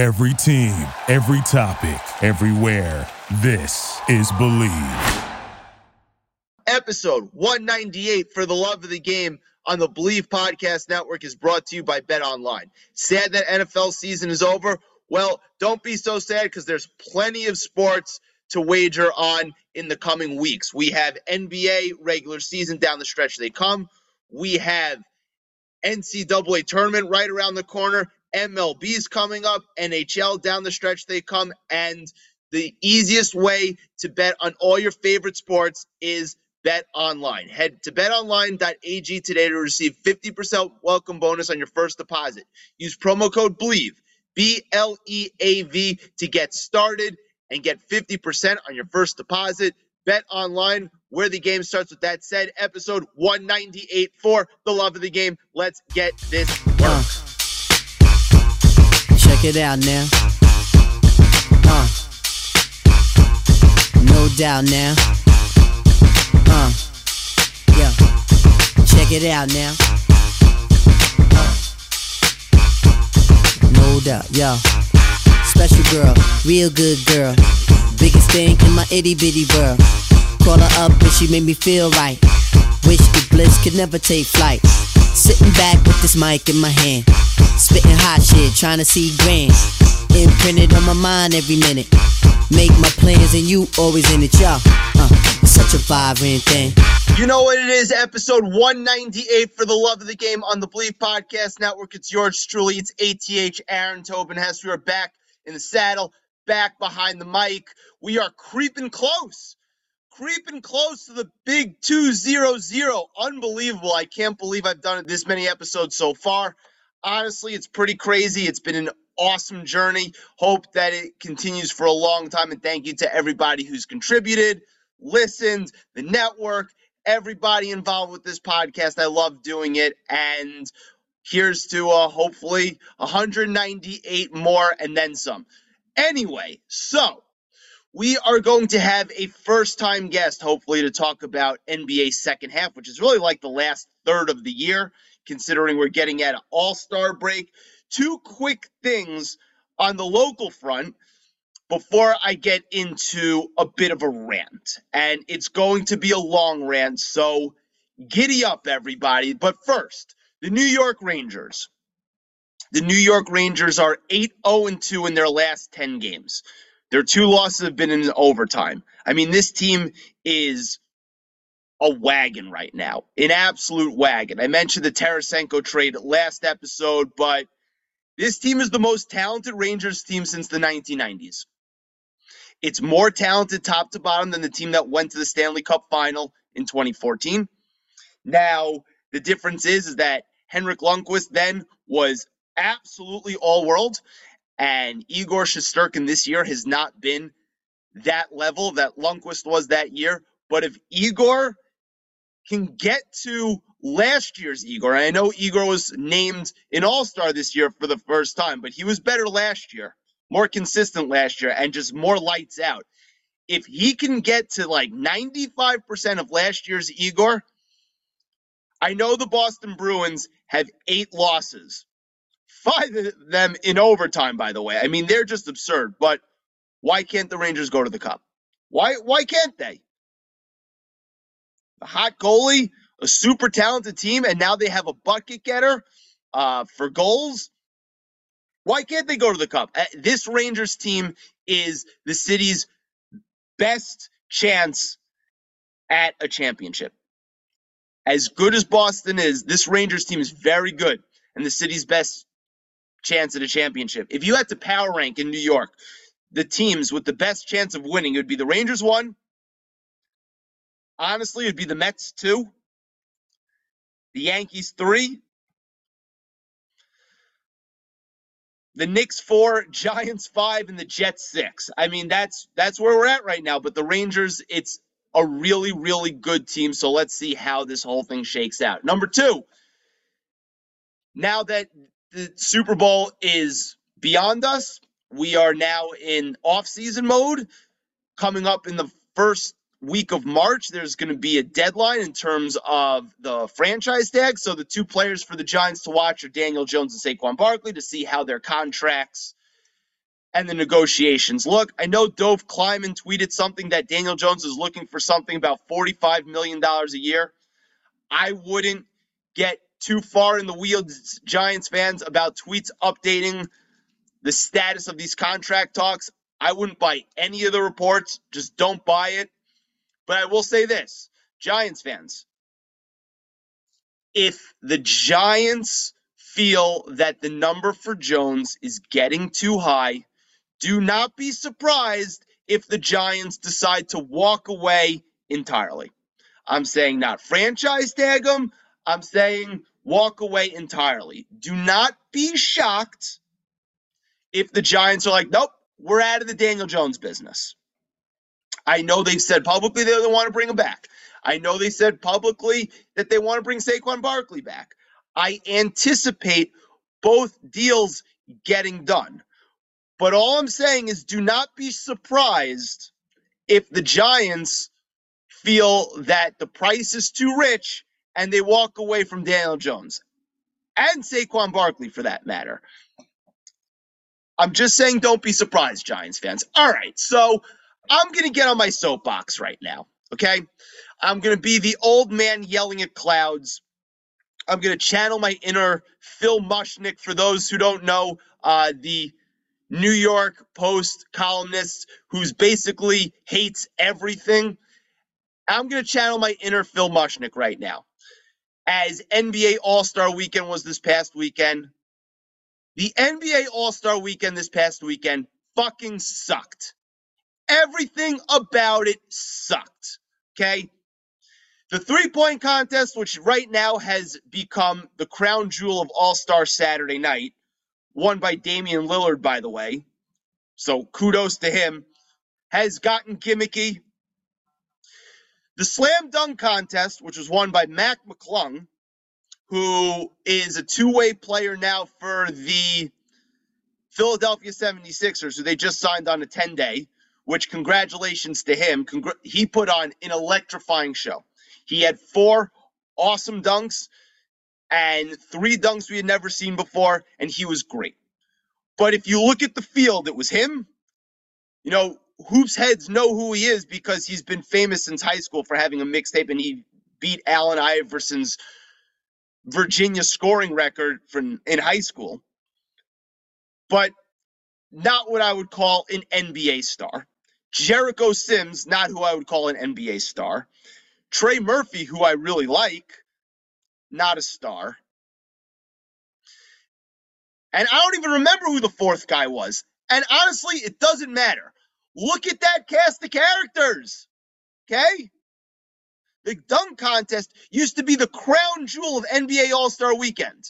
Every team, every topic, everywhere. This is Bleav. Episode 198 for the love of the game on the Bleav Podcast Network is brought to you by Bet Online. Sad that NFL season is over. Well, don't be so sad because there's plenty of sports to wager on in the coming weeks. We have NBA regular season down the stretch they come. We have NCAA tournament right around the corner. MLB's coming up. NHL down the stretch they come. And the easiest way to bet on all your favorite sports is Bet Online. Head to betonline.ag today to receive 50% welcome bonus on your first deposit. Use promo code BLEAV, B L E A V, to get started and get 50% on your first deposit. Bet Online, where the game starts. With that said, episode 198 for the love of the game. Let's get this work. Check it out now. Uh, no doubt now. Uh, yeah. Check it out now. Uh, no doubt, yeah. Special girl, real good girl. Biggest thing in my itty bitty world. Call her up and she made me feel right. Wish the bliss could never take flight. Sitting back with this mic in my hand. Spitting hot shit, trying to see grand. Imprinted on my mind every minute. Make my plans and you always in it, y'all. Uh, such a vibrant thing. You know what it is, episode 198 for the love of the game on the Bleav Podcast Network. It's yours truly. It's ATH Aaron Tobin Hess. We are back in the saddle, back behind the mic. We are creeping close, creeping close to the big 200. Unbelievable. I can't believe I've done it this many episodes so far. Honestly, it's pretty crazy. It's been an awesome journey. Hope that it continues for a long time. And thank you to everybody who's contributed, listened, the network, everybody involved with this podcast. I love doing it. And here's to uh, hopefully 198 more and then some. Anyway, so we are going to have a first time guest, hopefully, to talk about NBA second half, which is really like the last third of the year, considering we're getting at an all star break. Two quick things on the local front before I get into a bit of a rant. And it's going to be a long rant, so giddy up, everybody. But first, the New York Rangers. The New York Rangers are 8 0 2 in their last 10 games. Their two losses have been in overtime. I mean, this team is a wagon right now, an absolute wagon. I mentioned the Tarasenko trade last episode, but this team is the most talented Rangers team since the 1990s. It's more talented top to bottom than the team that went to the Stanley Cup final in 2014. Now, the difference is, is that Henrik Lundqvist then was absolutely all world, and Igor Shesterkin this year has not been that level that Lundqvist was that year. But if Igor can get to last year's Igor, I know Igor was named an All Star this year for the first time, but he was better last year, more consistent last year, and just more lights out. If he can get to like 95% of last year's Igor, I know the Boston Bruins have eight losses, five of them in overtime, by the way. I mean, they're just absurd. But why can't the Rangers go to the Cup? Why? Why can't they? A hot goalie, a super talented team, and now they have a bucket getter uh, for goals. Why can't they go to the Cup? Uh, This Rangers team is the city's best chance at a championship. As good as Boston is, this Rangers team is very good and the city's best chance at a championship. If you had to power rank in New York, the teams with the best chance of winning, it would be the Rangers one. Honestly, it'd be the Mets two, the Yankees three, the Knicks four, Giants five, and the Jets six. I mean, that's that's where we're at right now. But the Rangers, it's a really, really good team. So let's see how this whole thing shakes out. Number two, now that the Super Bowl is beyond us, we are now in off-season mode. Coming up in the first week of March, there's going to be a deadline in terms of the franchise tag. So the two players for the Giants to watch are Daniel Jones and Saquon Barkley to see how their contracts and the negotiations. Look, I know Dov Kleiman tweeted something that Daniel Jones is looking for something about $45 million a year. I wouldn't get too far in the weeds, Giants fans, about tweets updating the status of these contract talks. I wouldn't buy any of the reports. Just don't buy it. But I will say this Giants fans, if the Giants feel that the number for Jones is getting too high, do not be surprised if the Giants decide to walk away entirely. I'm saying not franchise tag him. I'm saying walk away entirely. Do not be shocked if the Giants are like, nope, we're out of the Daniel Jones business. I know they've said publicly they want to bring him back. I know they said publicly that they want to bring Saquon Barkley back. I anticipate both deals getting done. But all I'm saying is do not be surprised if the Giants feel that the price is too rich and they walk away from Daniel Jones and Saquon Barkley for that matter. I'm just saying, don't be surprised, Giants fans. All right, so I'm going to get on my soapbox right now, okay? I'm going to be the old man yelling at clouds. I'm going to channel my inner Phil Mushnick. For those who don't know, uh, the New York Post columnist who's basically hates everything. I'm going to channel my inner Phil Mushnick right now. As NBA All Star weekend was this past weekend, the NBA All Star weekend this past weekend fucking sucked. Everything about it sucked. Okay. The three point contest, which right now has become the crown jewel of All Star Saturday night, won by Damian Lillard, by the way. So kudos to him, has gotten gimmicky. The slam dunk contest, which was won by Mac McClung, who is a two way player now for the Philadelphia 76ers, who they just signed on a 10 day, which congratulations to him. He put on an electrifying show. He had four awesome dunks and three dunks we had never seen before, and he was great. But if you look at the field, it was him. You know, hoops heads know who he is because he's been famous since high school for having a mixtape, and he beat Allen Iverson's Virginia scoring record from in high school, but not what I would call an NBA star. Jericho Sims, not who I would call an NBA star. Trey Murphy, who I really like, not a star. And I don't even remember who the fourth guy was. And honestly, it doesn't matter. Look at that cast of characters. Okay? The dunk contest used to be the crown jewel of NBA All Star weekend.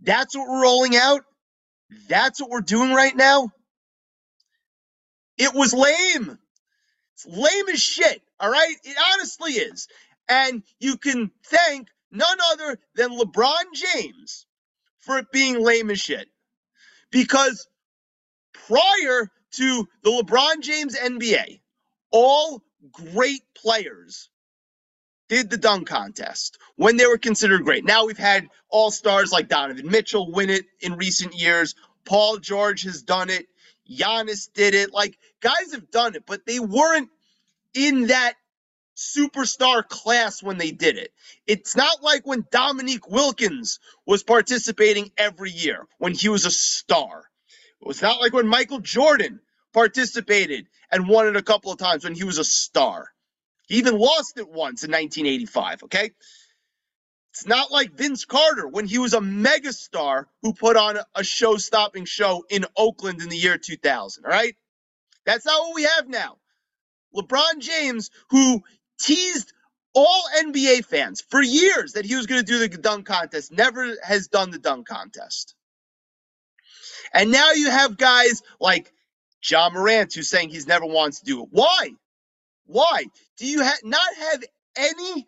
That's what we're rolling out. That's what we're doing right now. It was lame. It's lame as shit. All right. It honestly is. And you can thank none other than LeBron James for it being lame as shit. Because prior to the LeBron James NBA, all great players did the dunk contest when they were considered great. Now we've had all stars like Donovan Mitchell win it in recent years. Paul George has done it. Giannis did it. Like guys have done it, but they weren't in that superstar class when they did it. It's not like when Dominique Wilkins was participating every year when he was a star. It was not like when Michael Jordan participated and won it a couple of times when he was a star. He even lost it once in 1985, okay? It's not like Vince Carter when he was a megastar who put on a show stopping show in Oakland in the year 2000, all right? That's not what we have now. LeBron James, who teased all NBA fans for years that he was going to do the dunk contest, never has done the dunk contest. And now you have guys like Ja Morant who's saying he's never wants to do it. Why? Why? Do you ha- not have any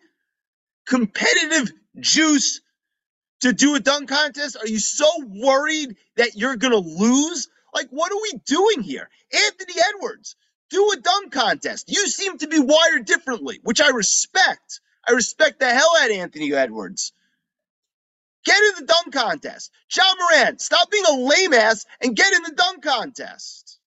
competitive juice to do a dunk contest? Are you so worried that you're going to lose? Like, what are we doing here? Anthony Edwards, do a dunk contest. You seem to be wired differently, which I respect. I respect the hell out of Anthony Edwards. Get in the dunk contest. Ja Morant, stop being a lame ass and get in the dunk contest.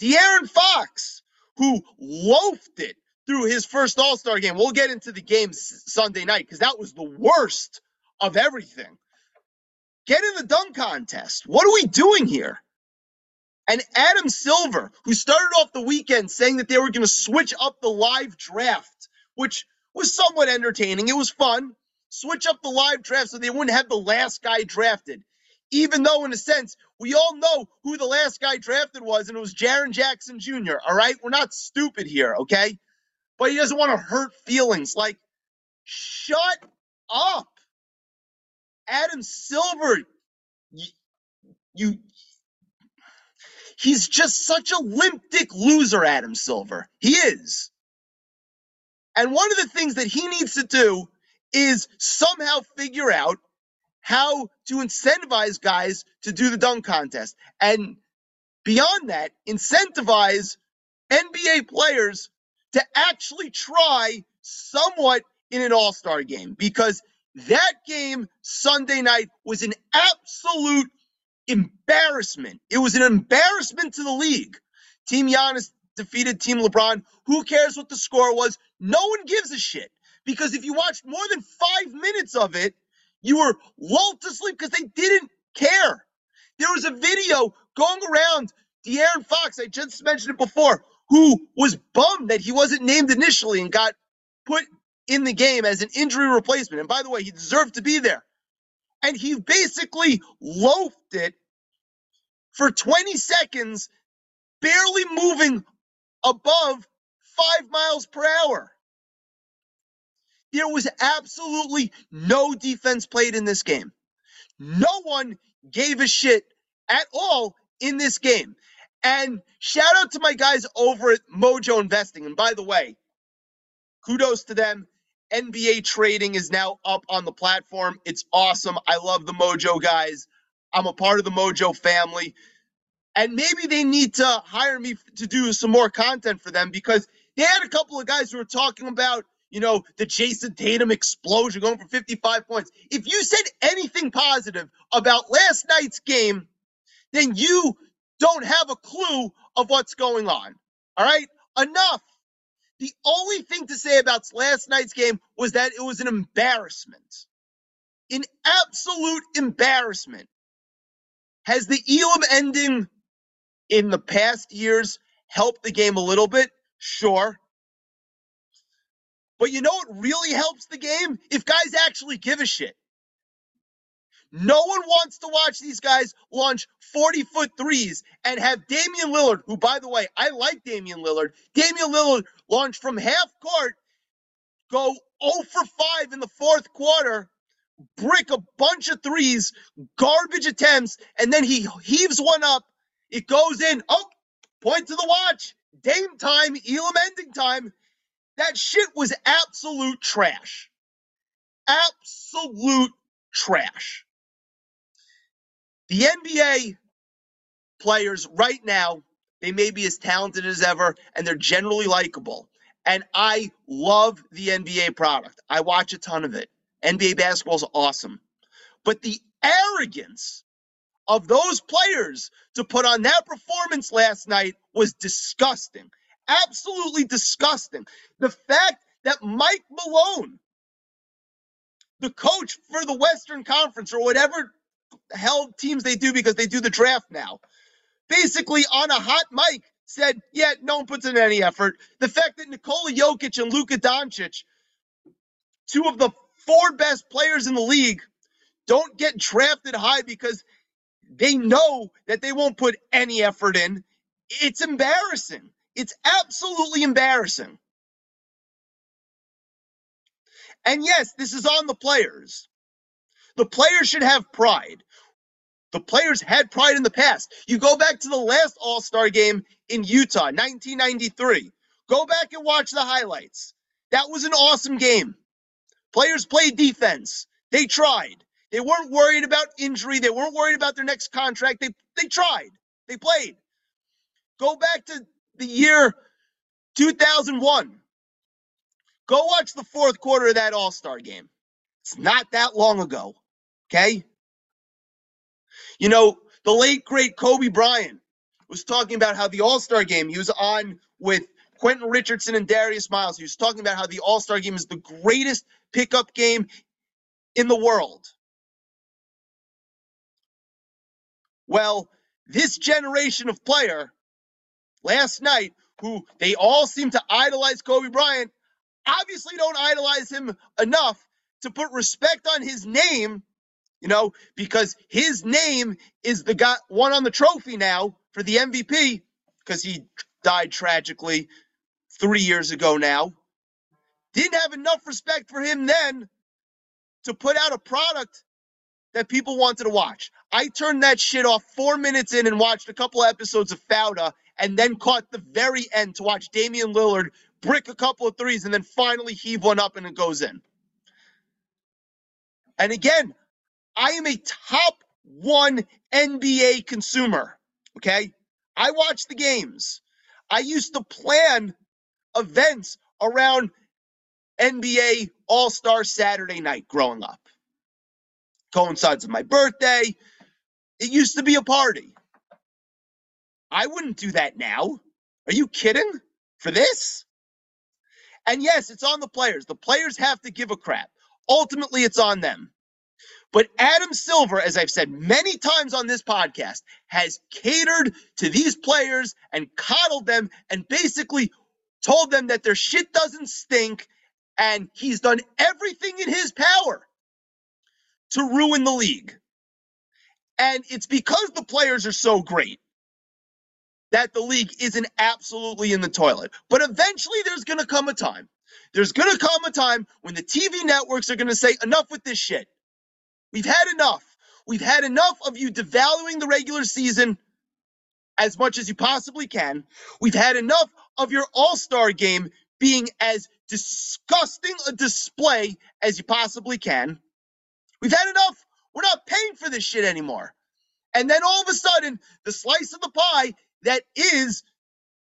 De'Aaron Fox, who loafed it through his first All Star game. We'll get into the game Sunday night because that was the worst of everything. Get in the dunk contest. What are we doing here? And Adam Silver, who started off the weekend saying that they were going to switch up the live draft, which was somewhat entertaining. It was fun. Switch up the live draft so they wouldn't have the last guy drafted. Even though, in a sense, we all know who the last guy drafted was, and it was Jaren Jackson Jr. All right? We're not stupid here, okay? But he doesn't want to hurt feelings. Like, shut up. Adam Silver, you, you he's just such a limp dick loser, Adam Silver. He is. And one of the things that he needs to do is somehow figure out how to incentivize guys to do the dunk contest. And beyond that, incentivize NBA players to actually try somewhat in an all star game because that game Sunday night was an absolute embarrassment. It was an embarrassment to the league. Team Giannis defeated Team LeBron. Who cares what the score was? No one gives a shit. Because if you watched more than five minutes of it, you were lulled to sleep because they didn't care. There was a video going around De'Aaron Fox, I just mentioned it before, who was bummed that he wasn't named initially and got put in the game as an injury replacement. And by the way, he deserved to be there. And he basically loafed it for 20 seconds, barely moving above five miles per hour. There was absolutely no defense played in this game. No one gave a shit at all in this game. And shout out to my guys over at Mojo Investing. And by the way, kudos to them. NBA trading is now up on the platform. It's awesome. I love the Mojo guys. I'm a part of the Mojo family. And maybe they need to hire me to do some more content for them because they had a couple of guys who were talking about, you know, the Jayson Tatum explosion going for 55 points. If you said anything positive about last night's game, then you don't have a clue of what's going on. All right? Enough. The only thing to say about last night's game was that it was an embarrassment. An absolute embarrassment. Has the Elam ending in the past years helped the game a little bit? Sure. But you know what really helps the game? If guys actually give a shit. No one wants to watch these guys launch 40 foot threes and have Damian Lillard, who, by the way, I like Damian Lillard. Damian Lillard launch from half court, go 0 for 5 in the fourth quarter, brick a bunch of threes, garbage attempts, and then he heaves one up. It goes in. Oh, point to the watch. Dame time, Elam ending time. That shit was absolute trash. Absolute trash. The NBA players right now, they may be as talented as ever and they're generally likable. And I love the NBA product. I watch a ton of it. NBA basketball is awesome. But the arrogance of those players to put on that performance last night was disgusting. Absolutely disgusting. The fact that Mike Malone, the coach for the Western Conference or whatever hell teams they do because they do the draft now. Basically, on a hot mic, said, yeah, no one puts in any effort. The fact that Nikola Jokic and Luka Doncic, two of the four best players in the league, don't get drafted high because they know that they won't put any effort in. It's embarrassing. It's absolutely embarrassing. And yes, this is on the players. The players should have pride. The players had pride in the past. You go back to the last All Star game in Utah, 1993. Go back and watch the highlights. That was an awesome game. Players played defense. They tried. They weren't worried about injury. They weren't worried about their next contract. They they tried. They played. Go back to the year 2001. Go watch the fourth quarter of that All Star game. It's not that long ago. Okay. You know, the late, great Kobe Bryant was talking about how the All Star game, he was on with Quentin Richardson and Darius Miles. He was talking about how the All Star game is the greatest pickup game in the world. Well, this generation of player last night, who they all seem to idolize Kobe Bryant, obviously don't idolize him enough to put respect on his name, you know, because his name is the guy one on the trophy now for the MVP because he died tragically three years ago now. Didn't have enough respect for him then to put out a product that people wanted to watch. I turned that shit off four minutes in and watched a couple episodes of Fauda and then caught the very end to watch Damian Lillard brick a couple of threes and then finally heave one up and it goes in. And again, I am a top one NBA consumer. Okay. I watch the games. I used to plan events around NBA All Star Saturday night growing up. Coincides with my birthday. It used to be a party. I wouldn't do that now. Are you kidding? For this? And yes, it's on the players. The players have to give a crap. Ultimately, it's on them. But Adam Silver, as I've said many times on this podcast, has catered to these players and coddled them and basically told them that their shit doesn't stink. And he's done everything in his power to ruin the league. And it's because the players are so great that the league isn't absolutely in the toilet. But eventually, there's going to come a time. There's going to come a time when the TV networks are going to say, enough with this shit. We've had enough. We've had enough of you devaluing the regular season as much as you possibly can. We've had enough of your All Star game being as disgusting a display as you possibly can. We've had enough. We're not paying for this shit anymore. And then all of a sudden, the slice of the pie that is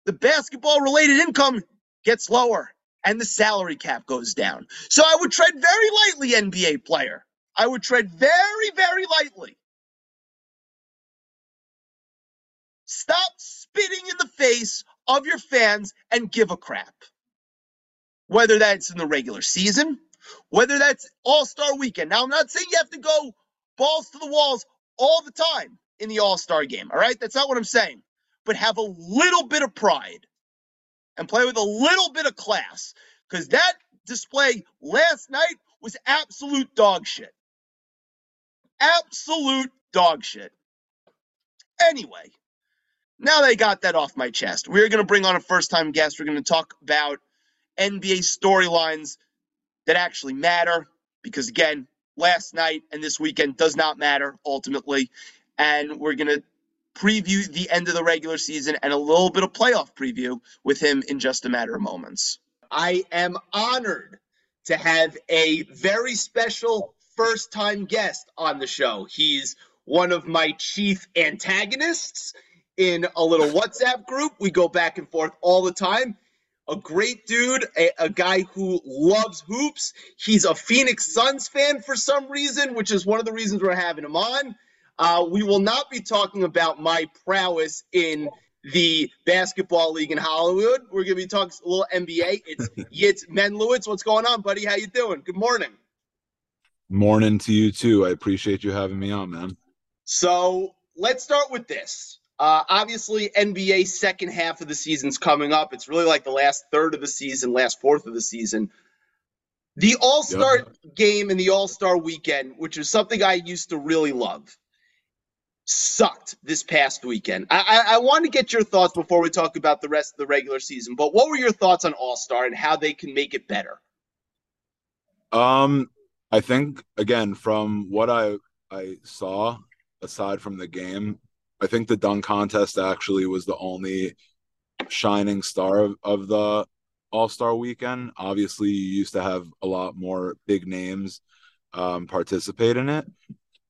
the basketball related income gets lower and the salary cap goes down. So I would tread very lightly, NBA player. I would tread very, very lightly. Stop spitting in the face of your fans and give a crap. Whether that's in the regular season, whether that's All Star weekend. Now, I'm not saying you have to go balls to the walls all the time in the All Star game, all right? That's not what I'm saying. But have a little bit of pride and play with a little bit of class because that display last night was absolute dog shit. Absolute dog shit. Anyway, now they got that off my chest. We're going to bring on a first time guest. We're going to talk about NBA storylines that actually matter because, again, last night and this weekend does not matter ultimately. And we're going to preview the end of the regular season and a little bit of playoff preview with him in just a matter of moments. I am honored to have a very special first time guest on the show. He's one of my chief antagonists in a little WhatsApp group. We go back and forth all the time. A great dude, a, a, guy who loves hoops. He's a Phoenix Suns fan for some reason, which is one of the reasons we're having him on. Uh, we will not be talking about my prowess in the basketball league in Hollywood. We're going to be talking a little NBA. It's Yitz Menlowitz. What's going on, buddy? How you doing? Good morning. Morning to you too. I appreciate you having me on, man. So let's start with this. Uh, obviously, NBA second half of the season's coming up. It's really like the last third of the season, last fourth of the season. The All Star yep. game and the All Star weekend, which is something I used to really love, sucked this past weekend. I, I, I want to get your thoughts before we talk about the rest of the regular season. But what were your thoughts on All Star and how they can make it better? Um, I think again from what I I saw aside from the game, I think the dunk contest actually was the only shining star of, of the All Star weekend. Obviously, you used to have a lot more big names um, participate in it,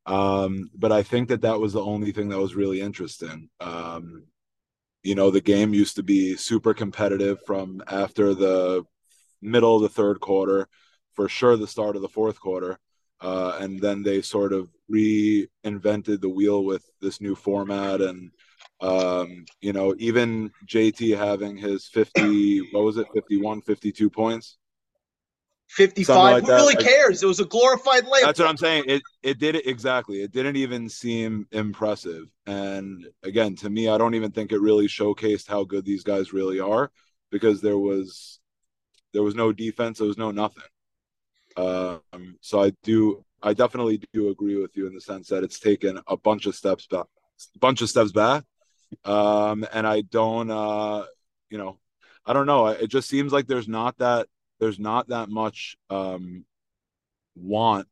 um, but I think that that was the only thing that was really interesting. Um, you know, the game used to be super competitive from after the middle of the third quarter for sure the start of the fourth quarter. uh, and then they sort of reinvented the wheel with this new format and um, you know even jt having his 50 what was it 51 52 points? 55 like who that. really cares? It was a glorified layup. That's what i'm saying. It it did it exactly. It didn't even seem impressive. And again to me i don't even think it really showcased how good these guys really are because there was there was no defense. There was no nothing um, so I do, I definitely do agree with you in the sense that it's taken a bunch of steps back, a bunch of steps back. Um, and I don't, uh, you know, I don't know. It just seems like there's not that, there's not that much um, want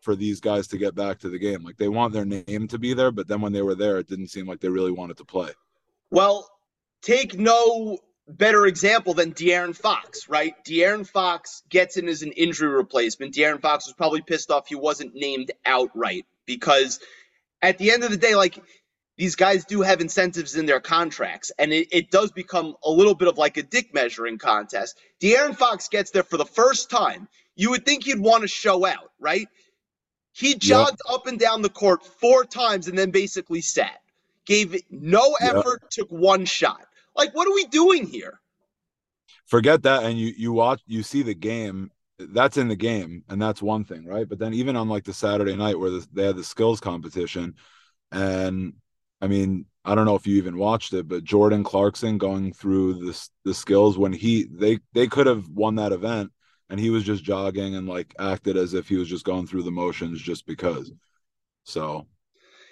for these guys to get back to the game. Like they want their name to be there, but then when they were there, it didn't seem like they really wanted to play. Well, take no better example than De'Aaron Fox, right? De'Aaron Fox gets in as an injury replacement. De'Aaron Fox was probably pissed off he wasn't named outright because at the end of the day, like these guys do have incentives in their contracts, and it, it does become a little bit of like a dick measuring contest. De'Aaron Fox gets there for the first time. You would think he'd want to show out, right? He jogged yep. up and down the court four times and then basically sat. Gave no effort, yep. took one shot like, what are we doing here? Forget that, and you you watch you see the game. That's in the game, and that's one thing, right? But then even on like the Saturday night where the, they had the skills competition, and I mean, I don't know if you even watched it, but Jordan Clarkson going through the the skills when he they they could have won that event, and he was just jogging and like acted as if he was just going through the motions just because. So,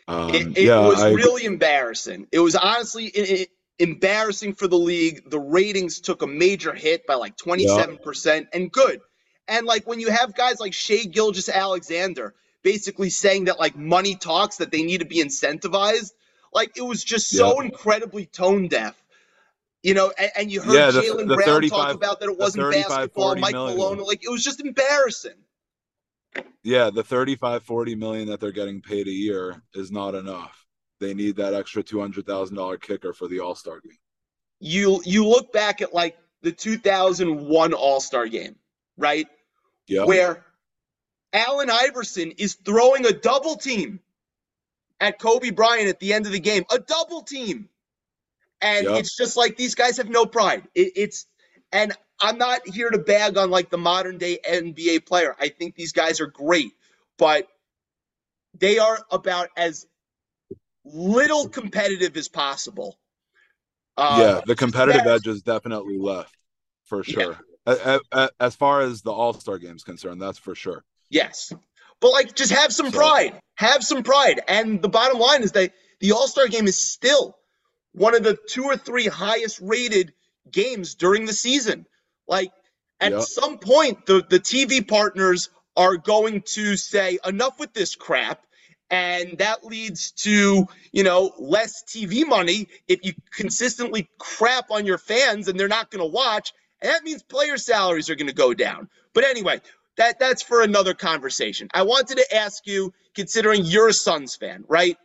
um, it, it yeah, was I, really embarrassing. It was honestly, it, embarrassing for the league. The ratings took a major hit by like 27%, yeah. and good. And like when you have guys like Shai Gilgeous-Alexander basically saying that like money talks, that they need to be incentivized, like it was just so yeah. incredibly tone deaf. You know, and, and you heard yeah, Jaylen Brown talk about that it wasn't basketball, Mike million. Malone, like it was just embarrassing. Yeah, the 35 40 million that they're getting paid a year is not enough they need that extra two hundred thousand dollar kicker for the All Star game. You you look back at like the 2001 All Star game, right? Yeah. Where Allen Iverson is throwing a double team at Kobe Bryant at the end of the game, a double team, and yep. it's just like these guys have no pride. It, it's and I'm not here to bag on like the modern day NBA player. I think these guys are great, but they are about as little competitive as possible. Uh, yeah, the competitive edge is definitely left for sure. Yeah. As far as the All Star game is concerned, that's for sure. Yes, but like, just have some so, pride. Have some pride. And the bottom line is that the All Star game is still one of the two or three highest rated games during the season. Like, at yep. some point, the the TV partners are going to say, "Enough with this crap." And that leads to you know less TV money if you consistently crap on your fans and they're not going to watch, and that means player salaries are going to go down. But anyway, that that's for another conversation. I wanted to ask you, considering you're a Suns fan, right?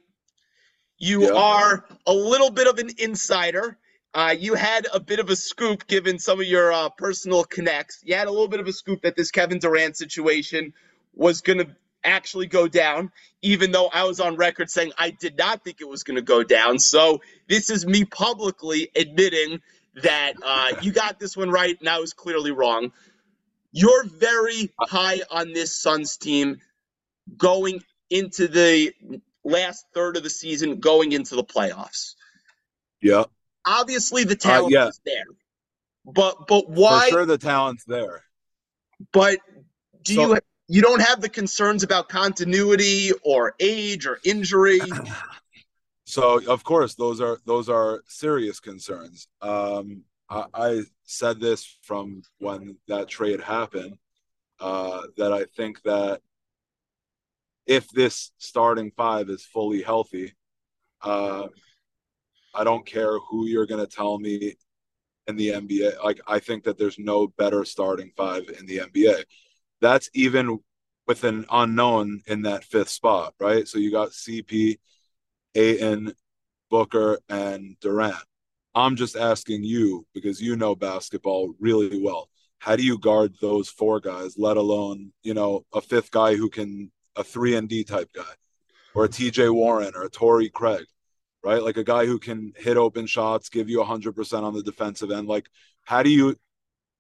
You yeah. are a little bit of an insider. Uh, you had a bit of a scoop given some of your uh, personal connects. You had a little bit of a scoop that this Kevin Durant situation was going to actually go down, even though I was on record saying I did not think it was going to go down. So this is me publicly admitting that uh, you got this one right and I was clearly wrong. You're very high on this Suns team going into the last third of the season, going into the playoffs. Yeah. Obviously, the talent uh, yeah. is there, but but why? For sure, the talent's there. But do so, you you don't have the concerns about continuity or age or injury. So of course those are those are serious concerns. Um, I, I, said this from when that trade happened uh, that I think that if this starting five is fully healthy, uh, I don't care who you're going to tell me in the NBA. Like I think that there's no better starting five in the NBA that's even with an unknown in that fifth spot, right? So you got CP, Ayton, Booker, and Durant. I'm just asking you because you know basketball really well. how do you guard those four guys, let alone, you know, a fifth guy who can a three and D type guy or a TJ Warren or a Torrey Craig, right? Like a guy who can hit open shots, give you hundred percent on the defensive end. Like, how do you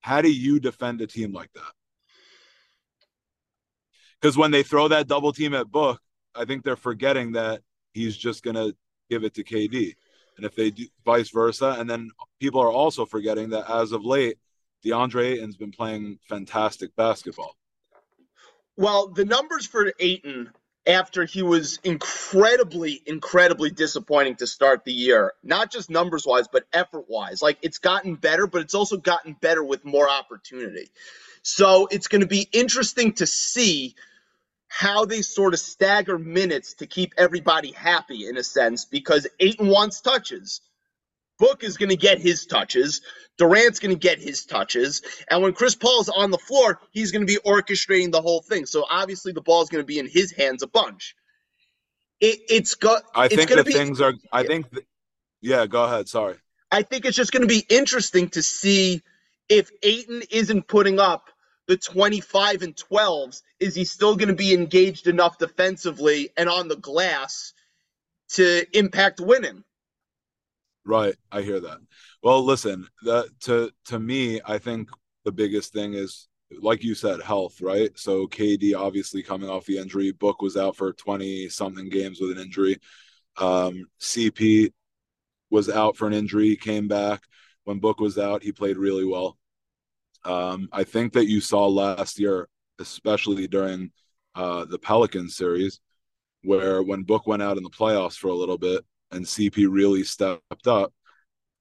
how do you defend a team like that? Because when they throw that double team at Book, I think they're forgetting that he's just gonna give it to KD. And if they do vice versa, and then people are also forgetting that as of late, DeAndre Ayton's been playing fantastic basketball. Well, the numbers for Ayton after he was incredibly, incredibly disappointing to start the year, not just numbers wise, but effort wise. Like it's gotten better, but it's also gotten better with more opportunity. So it's going to be interesting to see how they sort of stagger minutes to keep everybody happy in a sense because Ayton wants touches. Book is going to get his touches. Durant's going to get his touches. And when Chris Paul's on the floor, he's going to be orchestrating the whole thing. So obviously the ball's going to be in his hands a bunch. It, it's got. I it's think the be, things are. I think. th- yeah, go ahead. Sorry. I think it's just going to be interesting to see if Ayton isn't putting up the 25 and 12s, is he still going to be engaged enough defensively and on the glass to impact winning? Right, I hear that. Well, listen, that to to me, I think the biggest thing is like you said, health, right? So KD obviously coming off the injury, Book was out for 20 something games with an injury. Um, CP was out for an injury, came back. When Book was out, he played really well. Um, I think that you saw last year, especially during uh, the Pelicans series, where when Book went out in the playoffs for a little bit and CP really stepped up,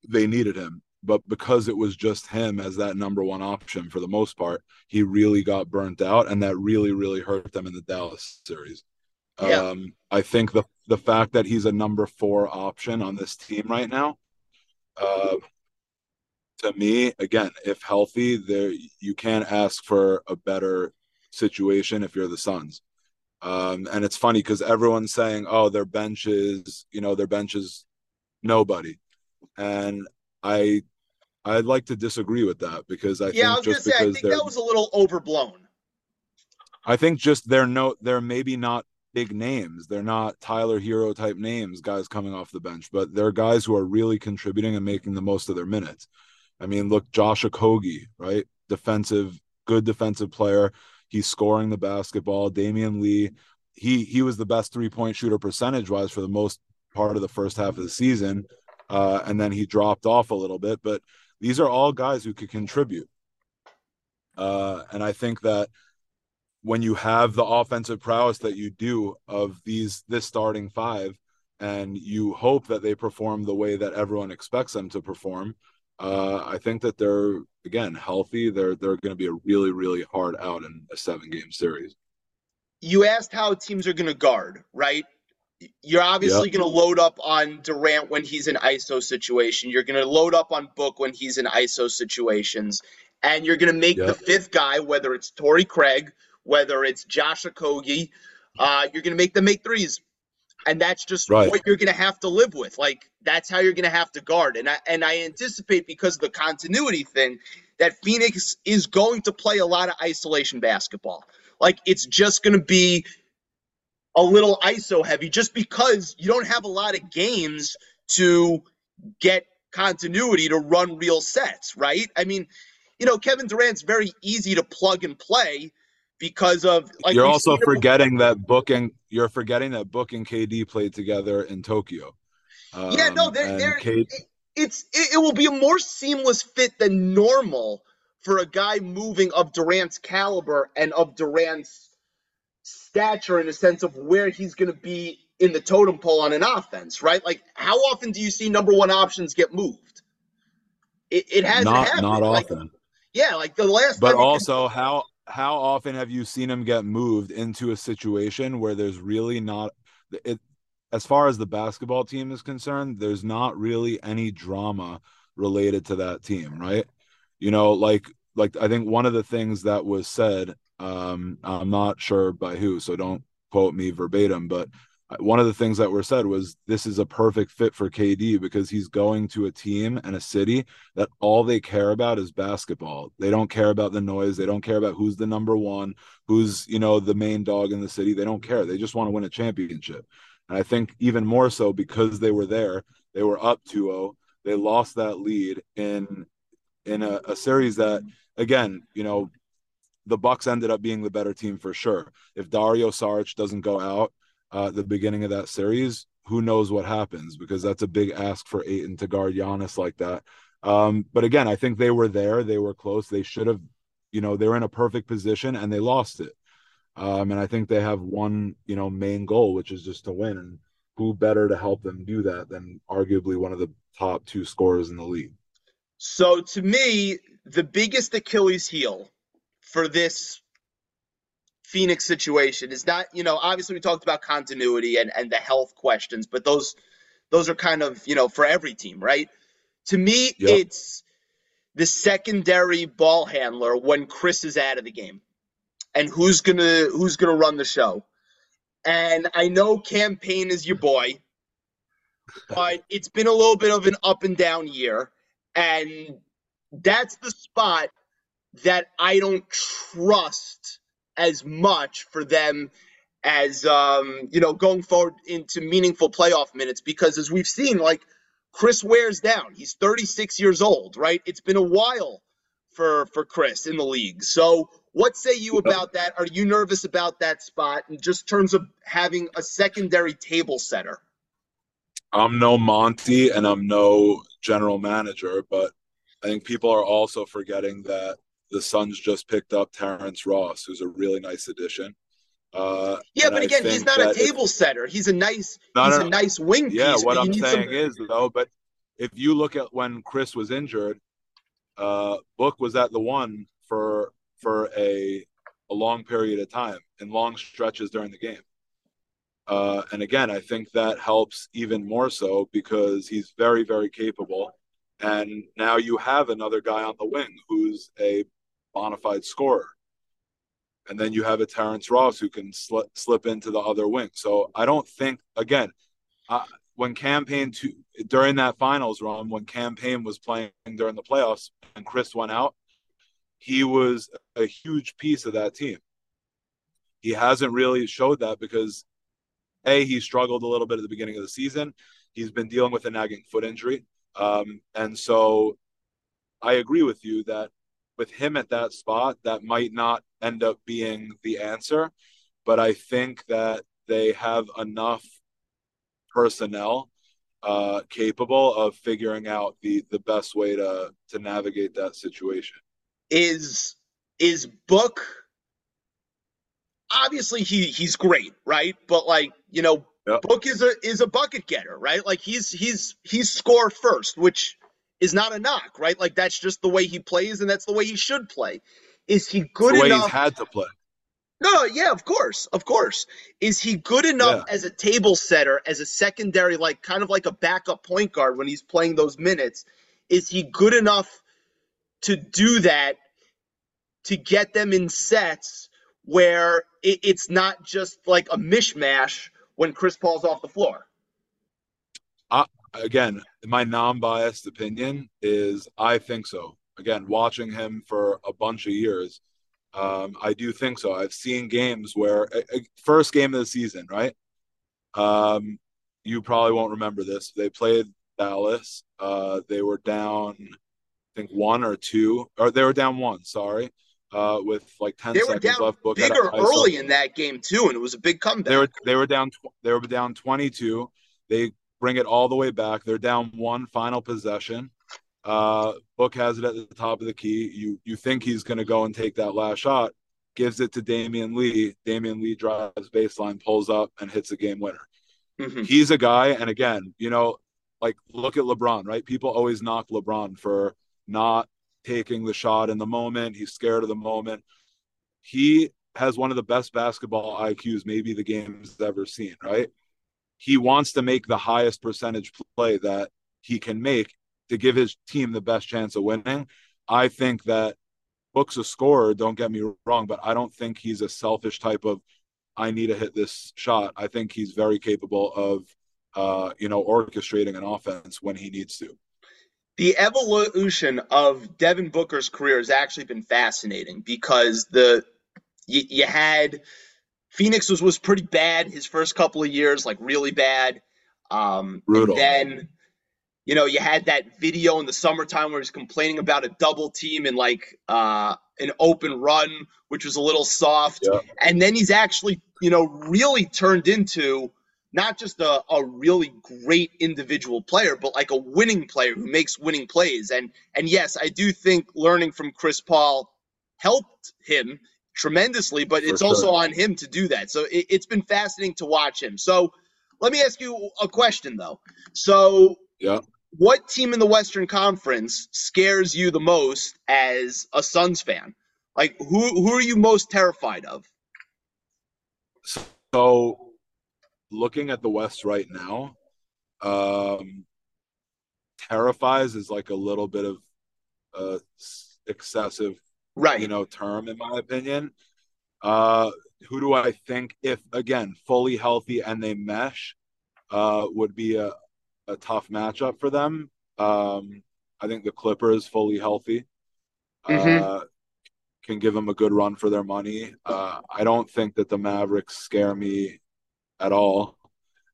they needed him. But because it was just him as that number one option for the most part, he really got burnt out, and that really, really hurt them in the Dallas series. Yeah. Um, I think the the fact that he's a number four option on this team right now, uh, to me, again, if healthy, there you can't ask for a better situation if you're the Suns. Um, and it's funny because everyone's saying, "Oh, their bench is, you know, their bench is nobody," and I, I'd like to disagree with that because I Yeah, I think was going to say, I think that was a little overblown. I think just they're no, they're maybe not big names. They're not Tyler Herro type names, guys coming off the bench, but they're guys who are really contributing and making the most of their minutes. I mean, look, Josh Okogie, right? Defensive, good defensive player. He's scoring the basketball. Damion Lee, he he was the best three point shooter percentage wise for the most part of the first half of the season, uh, and then he dropped off a little bit. But these are all guys who could contribute, uh, and I think that when you have the offensive prowess that you do of these this starting five, and you hope that they perform the way that everyone expects them to perform, uh, I think that they're again healthy. They're they're going to be a really really hard out in a seven game series. You asked how teams are going to guard, right? You're obviously going to load up on Durant when he's in ISO situation. You're going to load up on Book when he's in ISO situations. And you're going to make the fifth guy, whether it's Torrey Craig, whether it's Josh Okogie, uh, you're going to make them make threes. And that's just Right. what you're going to have to live with. Like, that's how you're going to have to guard. And I, and I anticipate because of the continuity thing that Phoenix is going to play a lot of isolation basketball. Like, it's just going to be a little ISO heavy just because you don't have a lot of games to get continuity to run real sets, right? I mean, you know, Kevin Durant's very easy to plug and play because of like you're also forgetting that Book and you're forgetting that Book and KD played together in Tokyo. Yeah, no, Um, they're, they're K- it- it's it, it will be a more seamless fit than normal for a guy moving of Durant's caliber and of Durant's stature in the sense of where he's going to be in the totem pole on an offense, right? Like, how often do you see number one options get moved? It, it hasn't not happened. not Like, often. yeah, like the last But time. you can- also, how how often have you seen him get moved into a situation where there's really not it as far as the basketball team is concerned, there's not really any drama related to that team, right? You know, like like I think one of the things that was said, um, I'm not sure by who, so don't quote me verbatim, but one of the things that were said was this is a perfect fit for KD because he's going to a team and a city that all they care about is basketball. They don't care about the noise. They don't care about who's the number one, who's, you know, the main dog in the city. They don't care. They just want to win a championship. And I think even more so because they were there, they were up 2-0. They lost that lead in in a, a series that again, you know, the Bucks ended up being the better team for sure. If Dario Saric doesn't go out, uh, the beginning of that series, who knows what happens because that's a big ask for Ayton to guard Giannis like that. Um, but again, I think they were there, they were close, they should have, you know, they're in a perfect position and they lost it. Um, and I think they have one, you know, main goal, which is just to win. And who better to help them do that than arguably one of the top two scorers in the league? So to me, the biggest Achilles heel for this Phoenix situation is not, you know, obviously we talked about continuity and, and the health questions, but those those are kind of, you know, for every team, right? To me, yep. it's the secondary ball handler when Chris is out of the game. And who's gonna who's gonna run the show. And I know Cam Payne is your boy, but it's been a little bit of an up and down year. And that's the spot that I don't trust as much for them as um, you know going forward into meaningful playoff minutes because as we've seen, like Chris wears down. He's 36 years old, right? It's been a while for for Chris in the league. So what say you about that? Are you nervous about that spot in just terms of having a secondary table setter? I'm no Monty and I'm no general manager, but I think people are also forgetting that the Suns just picked up Terrence Ross, who's a really nice addition. Uh, yeah, but again, he's not a table setter. He's a nice, he's a, a nice wing yeah, piece. what I'm saying some... is though, but if you look at when Chris was injured, uh, Book was at the one for for a a long period of time in long stretches during the game. Uh, and again, I think that helps even more so because he's very, very capable. And now you have another guy on the wing who's a bona fide scorer. And then you have a Terrence Ross who can sl- slip into the other wing. So I don't think, again, uh, when Cam Payne to, during that finals run, when Cam Payne was playing during the playoffs and Chris went out, he was a huge piece of that team. He hasn't really showed that because a he struggled a little bit at the beginning of the season. He's been dealing with a nagging foot injury, um, and so I agree with you that with him at that spot, that might not end up being the answer. But I think that they have enough personnel uh, capable of figuring out the the best way to to navigate that situation. Is is Book obviously he he's great, right? But like, you know, yep. Book is a is a bucket getter, right? Like he's he's he's score first, which is not a knock, right? Like that's just the way he plays, and that's the way he should play. Is he good the way enough? He's had to play. No, yeah, of course, of course. Is he good enough yeah. as a table setter, as a secondary, like kind of like a backup point guard when he's playing those minutes? Is he good enough to do that to get them in sets where it, it's not just like a mishmash when Chris Paul's off the floor? Again, my non-biased opinion is I think so. Again, watching him for a bunch of years, um, I do think so. I've seen games where first game of the season, right? Um, you probably won't remember this. They played Dallas. Uh, they were down, I think one or two, or they were down one. Sorry, uh, with like ten they seconds down left. Book bigger early in that game too, and it was a big comeback. They were they were down they were down twenty two. They bring it all the way back. They're down one final possession. Uh, Book has it at the top of the key. You you think he's going to go and take that last shot? Gives it to Damion Lee. Damion Lee drives baseline, pulls up, and hits a game winner. Mm-hmm. He's a guy, and again, you know, like look at LeBron, right? People always knock LeBron for not taking the shot in the moment. He's scared of the moment. He has one of the best basketball IQs maybe the game's ever seen, right? He wants to make the highest percentage play that he can make to give his team the best chance of winning. I think that Book's a scorer, don't get me wrong, but I don't think he's a selfish type of I need to hit this shot. I think he's very capable of, uh, you know, orchestrating an offense when he needs to. The evolution of Devin Booker's career has actually been fascinating because the you, you had Phoenix was was pretty bad his first couple of years, like really bad. Um, Brutal. Then, you know, you had that video in the summertime where he's complaining about a double team and like uh, an open run, which was a little soft. Yeah. And then he's actually, you know, really turned into not just a, a really great individual player, but like a winning player who makes winning plays. And and yes, I do think learning from Chris Paul helped him tremendously, but For it's also on him to do that. So it, it's been fascinating to watch him. So let me ask you a question though. So Yeah. what team in the Western Conference scares you the most as a Suns fan? Like who who are you most terrified of? So, looking at the West right now, um, terrifies is like a little bit of s- excessive, Right. you know, term in my opinion. Uh, who do I think, if again fully healthy and they mesh, uh, would be a a tough matchup for them. Um, I think the Clippers fully healthy. Mhm. Uh, can give them a good run for their money. Uh, I don't think that the Mavericks scare me at all.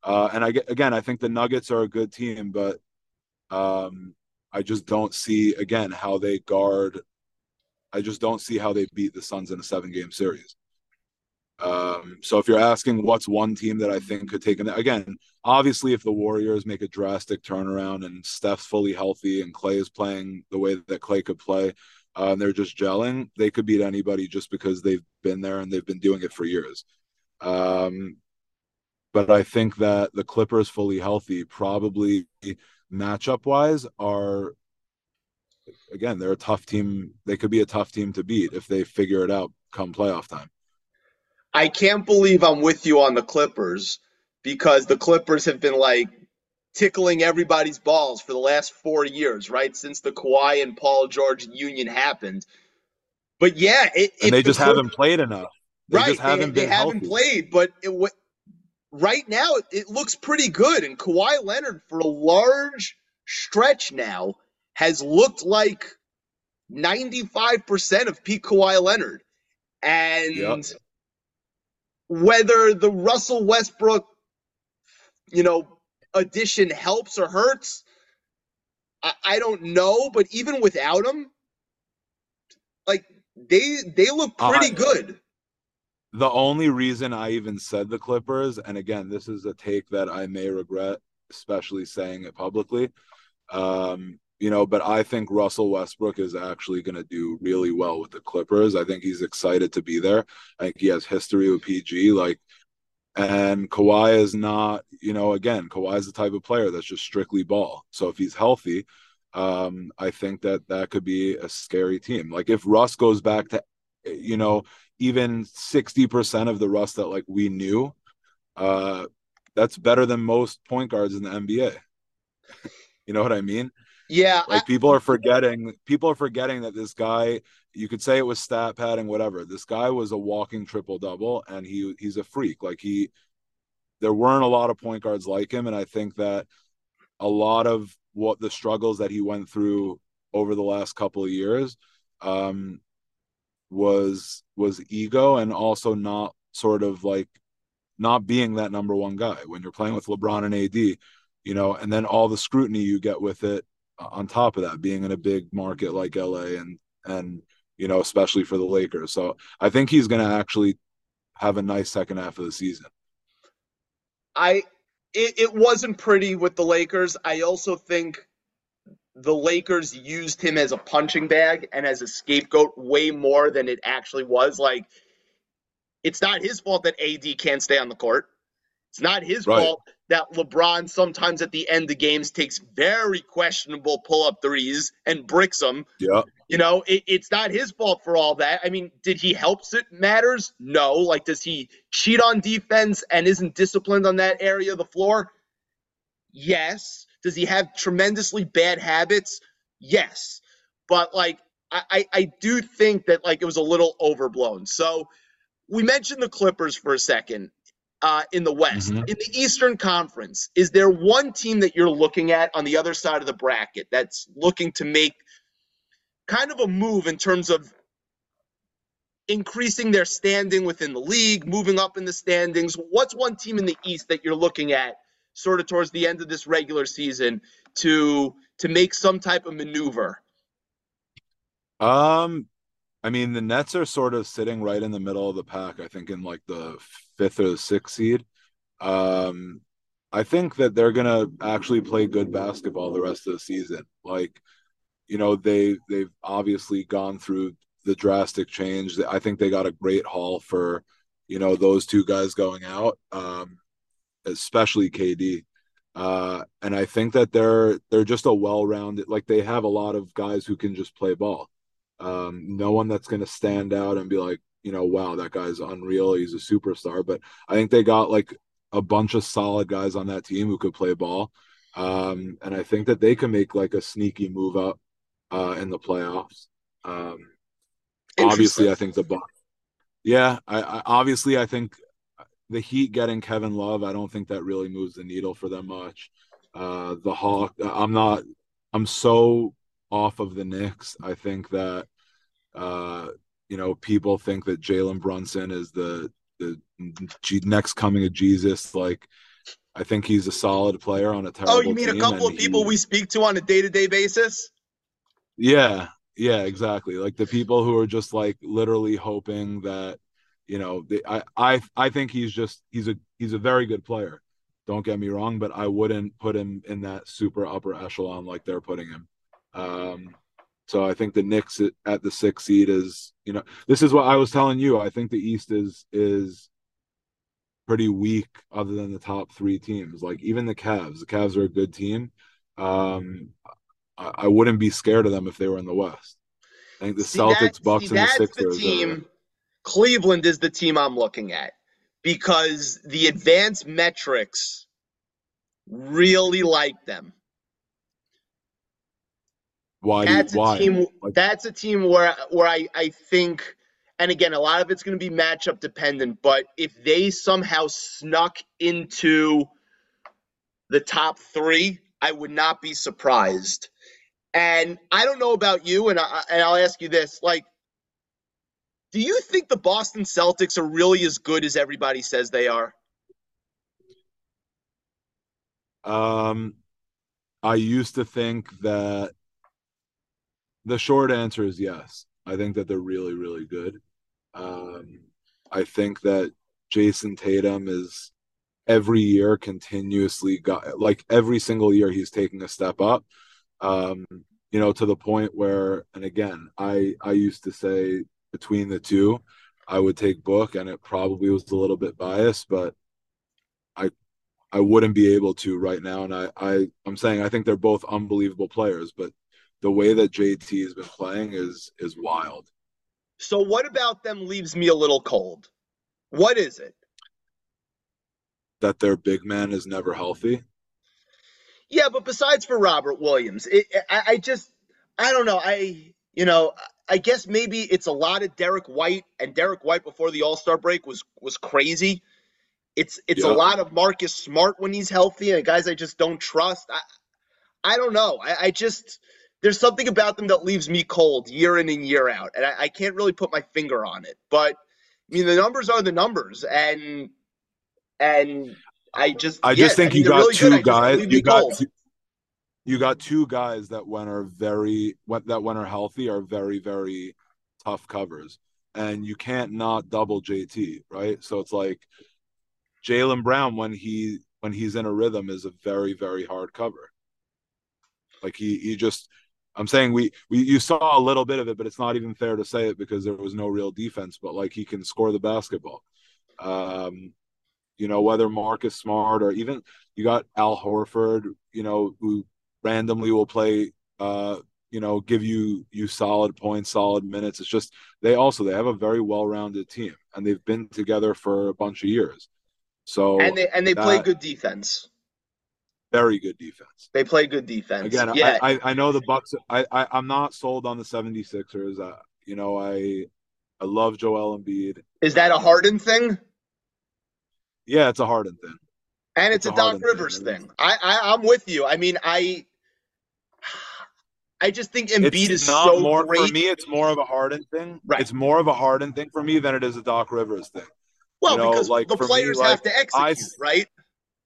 Uh, and I again, I think the Nuggets are a good team, but um, I just don't see again how they guard. I just don't see how they beat the Suns in a seven-game series. Um, so if you're asking what's one team that I think could take them again, obviously if the Warriors make a drastic turnaround and Steph's fully healthy and Clay is playing the way that Clay could play, uh, and they're just gelling, they could beat anybody just because they've been there and they've been doing it for years. Um, but I think that the Clippers fully healthy probably matchup wise are again they're a tough team. They could be a tough team to beat if they figure it out come playoff time. I can't believe I'm with you on the Clippers because the Clippers have been like tickling everybody's balls for the last four years, right? Since the Kawhi and Paul George union happened. But yeah, it, And they just haven't played enough. They right. just haven't they, been they haven't played, but it, right now it, it looks pretty good. And Kawhi Leonard, for a large stretch now, has looked like 95% of peak Kawhi Leonard. And Yep. whether the Russell Westbrook, you know, addition helps or hurts, I, I don't know. But even without him, like they they look pretty I- good. the only reason I even said the Clippers, and again, this is a take that I may regret, especially saying it publicly. Um, you know, but I think Russell Westbrook is actually going to do really well with the Clippers. I think he's excited to be there. I think he has history with PG, like, and Kawhi is not, you know, again, Kawhi is the type of player that's just strictly ball. So if he's healthy, um, I think that that could be a scary team. Like if Russ goes back to, you know, even 60% of the Russ that like we knew, uh, that's better than most point guards in the NBA. you know what I mean? Yeah, I, Like people are forgetting, people are forgetting that this guy, you could say it was stat padding, whatever. This guy was a walking triple double, and he he's a freak. Like he, there weren't a lot of point guards like him, and I think that a lot of what the struggles that he went through over the last couple of years, um, was was ego and also not sort of like not being that number one guy when you're playing with LeBron and AD, you know, and then all the scrutiny you get with it on top of that being in a big market like LA and and you know especially for the Lakers. So I think he's going to actually have a nice second half of the season. I it, it wasn't pretty with the Lakers. I also think the Lakers used him as a punching bag and as a scapegoat way more than it actually was. Like, it's not his fault that AD can't stay on the court. It's not his Right. fault that LeBron sometimes at the end of games takes very questionable pull up threes and bricks them. Yeah. You know, it, it's not his fault for all that. I mean, did he help it matters? No. Like, does he cheat on defense and isn't disciplined on that area of the floor? Yes. Does he have tremendously bad habits? Yes. But like, I, I, I do think that like it was a little overblown. So we mentioned the Clippers for a second uh, in the West. Mhm. In the Eastern Conference, is there one team that you're looking at on the other side of the bracket that's looking to make kind of a move in terms of increasing their standing within the league, moving up in the standings? What's one team in the East that you're looking at sort of towards the end of this regular season to to make some type of maneuver? Um, I mean, the Nets are sort of sitting right in the middle of the pack, I think in like the fifth or the sixth seed. Um, I think that they're gonna actually play good basketball the rest of the season. Like, you know, they they've obviously gone through the drastic change. I think they got a great haul for, you know, those two guys going out, um, especially KD. Uh, and I think that they're they're just a well-rounded like they have a lot of guys who can just play ball. Um, no one that's to stand out and be like, you know, wow, that guy's unreal. He's a superstar. But I think they got like a bunch of solid guys on that team who could play ball. Um, and I think that they can make like a sneaky move up uh, in the playoffs. Um, obviously, I think the Bucks. Yeah, I, I obviously I think the Heat getting Kevin Love. I don't think that really moves the needle for them much. Uh, the Hawk. I'm not. I'm so off of the Knicks. I think that uh, you know people think that Jalen Brunson is the the G- next coming of Jesus. Like I think he's a solid player on a terrible. Oh, you mean a couple of people he- we speak to on a day to day basis? Yeah, yeah, exactly. Like the people who are just like literally hoping that, you know, they, I, I, I think he's just he's a he's a very good player. Don't get me wrong, but I wouldn't put him in that super upper echelon like they're putting him. Um, so I think the Knicks at, the sixth seed is, you know, this is what I was telling you. I think the East is is pretty weak other than the top three teams. Like even the Cavs, the Cavs are a good team. Um, I, I wouldn't be scared of them if they were in the West. I think the See, Celtics, that- Bucks, see, and the Sixers. the team. Cleveland is the team I'm looking at because the advanced metrics really like them. Why? That's a why? team. Like- That's a team where where I I think, and again, a lot of it's going to be matchup dependent. But if they somehow snuck into the top three, I would not be surprised. And I don't know about you, and I and I'll ask you this: like, do you think the Boston Celtics are really as good as everybody says they are? Um, I used to think that the short answer is yes. I think that they're really, really good. Um, I think that Jayson Tatum is every year continuously got like every single year he's taking a step up. Um, you know, to the point where, and again, I I used to say between the two, I would take Book, and it probably was a little bit biased, but I I wouldn't be able to right now. And I, I I'm saying I think they're both unbelievable players, but the way that JT has been playing is is wild. So what about them leaves me a little cold? What is it? That their big man is never healthy. Yeah, but besides for Robert Williams, it, I, I just, I don't know. I, you know, I guess maybe it's a lot of Derrick White, and Derrick White before the All Star break was was crazy. It's it's a lot of Marcus Smart when he's healthy, and guys I just don't trust. I, I don't know. I, I just there's something about them that leaves me cold year in and year out, and I, I can't really put my finger on it. But I mean, the numbers are the numbers, and and I just I just yeah, think mean, you got really two good. Guys. You got two, you got two guys that when are very that when are healthy are very very tough covers, and you can't not double JT right. So it's like Jaylen Brown when he when he's in a rhythm is a very very hard cover. Like he he just I'm saying we we you saw a little bit of it, but it's not even fair to say it because there was no real defense. But like he can score the basketball. Um, you know whether Marcus Smart or even you got Al Horford, you know who randomly will play. Uh, you know, give you you solid points, solid minutes. It's just they also they have a very well-rounded team, and they've been together for a bunch of years. So and they and they play good defense. Very good defense. They play good defense. Again, yeah, I, I I know the Bucks. I, I I'm not sold on the 76ers. Uh, you know, I I love Joel Embiid. Is that a Harden thing? Yeah, it's a Harden thing. And it's, It's a a Doc Rivers thing. thing. I, I I'm with you. I mean, I I just think Embiid it's is so more great. for me. It's more of a Harden thing. Right. It's more of a Harden thing for me than it is a Doc Rivers thing. well, you know, because like, the for me, players like, have to execute, I- right?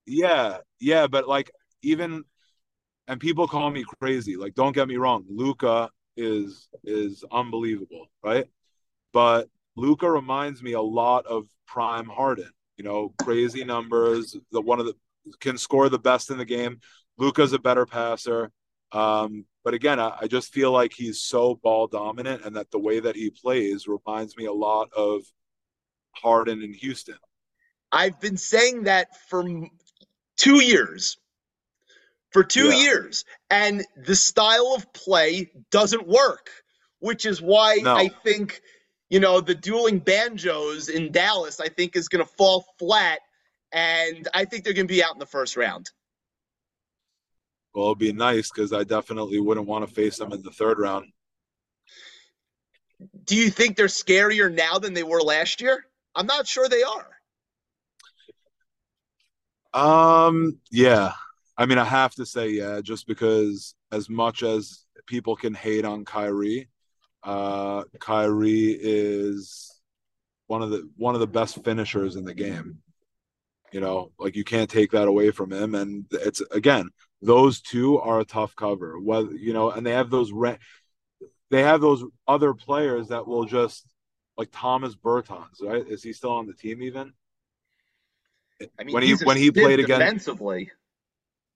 Yeah, yeah, but like even and people call me crazy. Like, don't get me wrong, Luka is is unbelievable, right? But Luka reminds me a lot of prime Harden. You know, crazy numbers. The one of the can score the best in the game. Luka's a better passer. Um, but again, I, I just feel like he's so ball dominant, and that the way that he plays reminds me a lot of Harden in Houston. I've been saying that for two years. For two Yeah. years. And the style of play doesn't work, which is why No. I think, you know, the dueling banjos in Dallas, I think, is going to fall flat. And I think they're going to be out in the first round. Well, it'd be nice because I definitely wouldn't want to face them in the third round. Do you think they're scarier now than they were last year? I'm not sure they are. Um, yeah. I mean, I have to say, yeah, just because as much as people can hate on Kyrie, uh, Kyrie is one of the one of the best finishers in the game. You know, like you can't take that away from him. And it's again, those two are a tough cover. Whether you know, and they have those re- they have those other players that will just like Thomas Bertans, right? Is he still on the team even? I mean, When he- when he played against- defensively.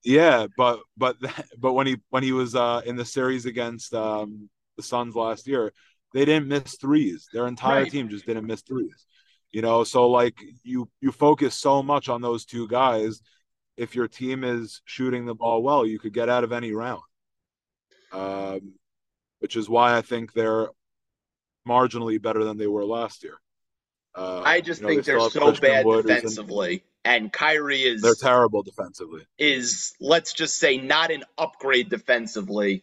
Yeah, but but but when he when he was uh in the series against um the Suns last year, they didn't miss threes. Their entire Right. team just didn't miss threes. You know, so like you you focus so much on those two guys. If your team is shooting the ball well, you could get out of any round. Um, which is why I think they're marginally better than they were last year. Uh, I just you know, think they they're so bad Wood, defensively. And Kyrie is They're terrible defensively. is let's just say not an upgrade defensively.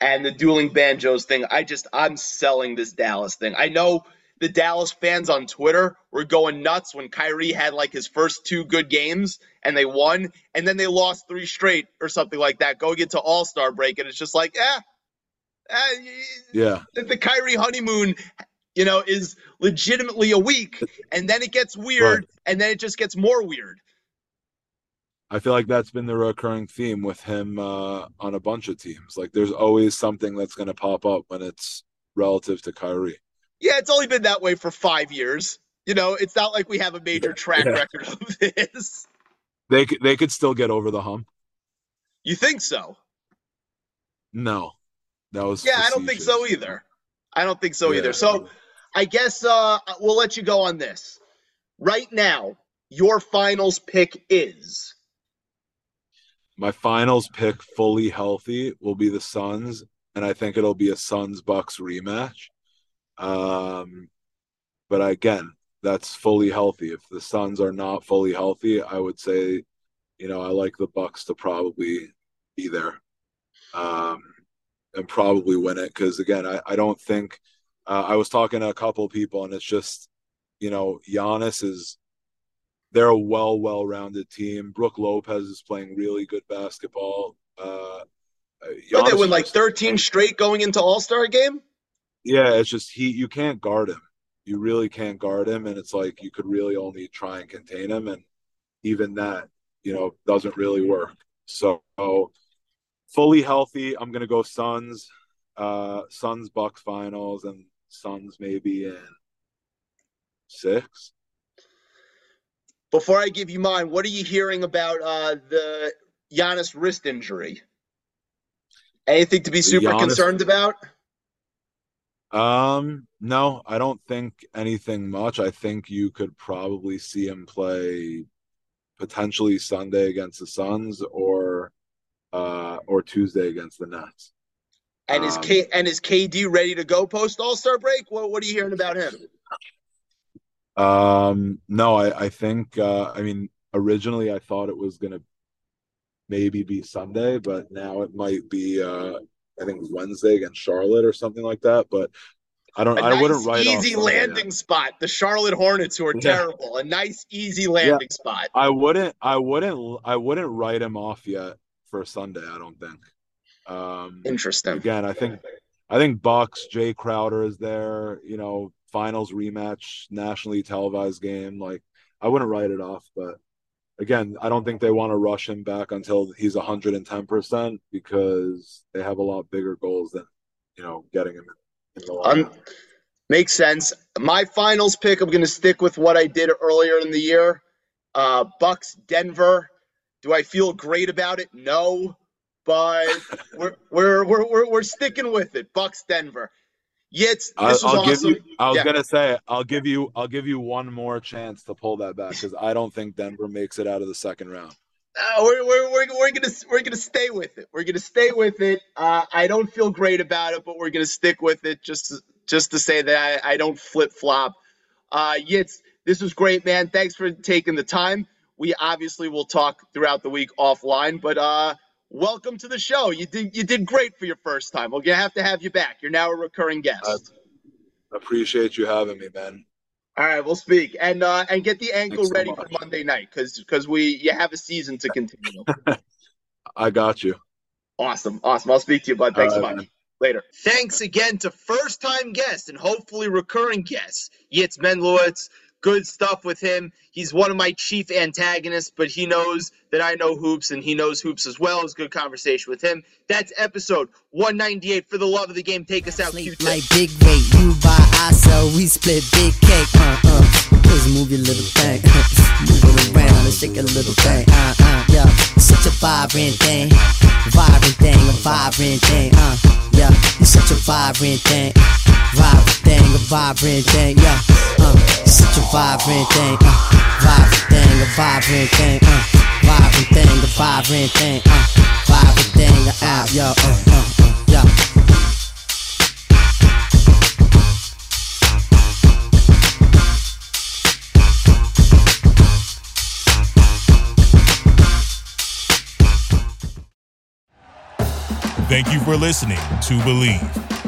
And the dueling banjos thing, I just I'm selling this Dallas thing. I know the Dallas fans on Twitter were going nuts when Kyrie had like his first two good games and they won, and then they lost three straight or something like that, going into All Star break, and it's just like, eh, eh Yeah. the, the Kyrie honeymoon, you know, is legitimately a week, and then it gets weird, and then it just gets more weird. I feel like that's been the recurring theme with him uh, on a bunch of teams. Like there's always something that's going to pop up when it's relative to Kyrie. Yeah, it's only been that way for five years. You know, it's not like we have a major track Yeah. record of this. They could, they could still get over the hump. You think so? No, that was Yeah, I don't think so either. I don't think so Yeah. either. So I guess uh, we'll let you go on this. Right now, your finals pick is. my finals pick, fully healthy, will be the Suns, and I think it'll be a Suns Bucks rematch. Um, but again, that's fully healthy. If the Suns are not fully healthy, I would say, you know, I like the Bucks to probably be there, um, and probably win it. Because again, I, I don't think uh, I was talking to a couple people, and it's just, you know, Giannis is they're a well, well rounded team. Brook Lopez is playing really good basketball. Uh, they Giannis win is like just- 13 straight going into All Star game? Yeah, it's just he you can't guard him. You really can't guard him, and it's like you could really only try and contain him, and even that, you know, doesn't really work. So fully healthy, I'm gonna go Suns, uh, Suns Bucks finals, and Suns maybe in six. Before I give you mine, what are you hearing about uh, the Giannis wrist injury? Anything to be The super Giannis- concerned about? Um, no, I don't think anything much. I think you could probably see him play potentially Sunday against the Suns or uh or Tuesday against the Nets. And is Um, K and is KD ready to go post All Star break? What what are you hearing about him? Um, no, I I think uh I mean originally I thought it was gonna maybe be Sunday, but now it might be uh I think Wednesday against Charlotte or something like that. But I don't. A I nice, wouldn't write easy landing yet. spot. The Charlotte Hornets, who are Yeah. terrible. A nice, easy landing spot. I wouldn't. I wouldn't. I wouldn't write him off yet for Sunday. I don't think. Um, Interesting. again, I think. I think Bucks. Jae Crowder is there. You know, finals rematch, nationally televised game. Like, I wouldn't write it off, but again, I don't think they want to rush him back until he's 110 percent because they have a lot bigger goals than you know getting him in the lineup. Um, makes sense. My finals pick, I'm going to stick with what I did earlier in the year. Uh, Bucks, Denver. Do I feel great about it? No, but we're we're we're we're, we're sticking with it. Bucks, Denver. Yitz, I'll, this was I'll awesome. give you. I was Yeah. gonna say I'll give you. I'll give you one more chance to pull that back because I don't think Denver makes it out of the second round. Uh, we're, we're, we're, we're gonna we're gonna stay with it. We're gonna stay with it. Uh, I don't feel great about it, but we're gonna stick with it just to, just to say that I, I don't flip flop. Uh, Yitz, this was great, man. Thanks for taking the time. We obviously will talk throughout the week offline, but uh, welcome to the show. You did you did great for your first time. We're gonna have to have you back. You're now a recurring guest. Uh, Appreciate you having me, man. All right, we'll speak and uh, and get the ankle Thanks so ready for. Monday night because because we you have a season to continue. I got you. Awesome. Awesome. I'll speak to you, bud. Thanks so All right, much. man. Later. Thanks again to first time guests and hopefully recurring guests. Yitz Menlowitz. Good stuff with him. He's one of my chief antagonists, but he knows that I know hoops and he knows hoops as well. It was a good conversation with him. That's episode 198. For the love of the game, take us out. Sleep like big weight, you buy, I sell, we split big cake. Uh uh, just move your little thing, move it around and shake a little thing. Uh uh, yeah, such a vibrant thing, vibrant thing, a vibrant thing. Uh, yeah, you such a vibrant thing, vibrant thing, a vibrant thing. Yeah, uh, such a vibrant thing, uh, vibrant thing, a vibrant thing. Uh, vibrant thing, a vibrant thing. Uh, vibrant thing, uh, uh, yeah, uh, uh, uh, yeah. Thank you for listening to Bleav.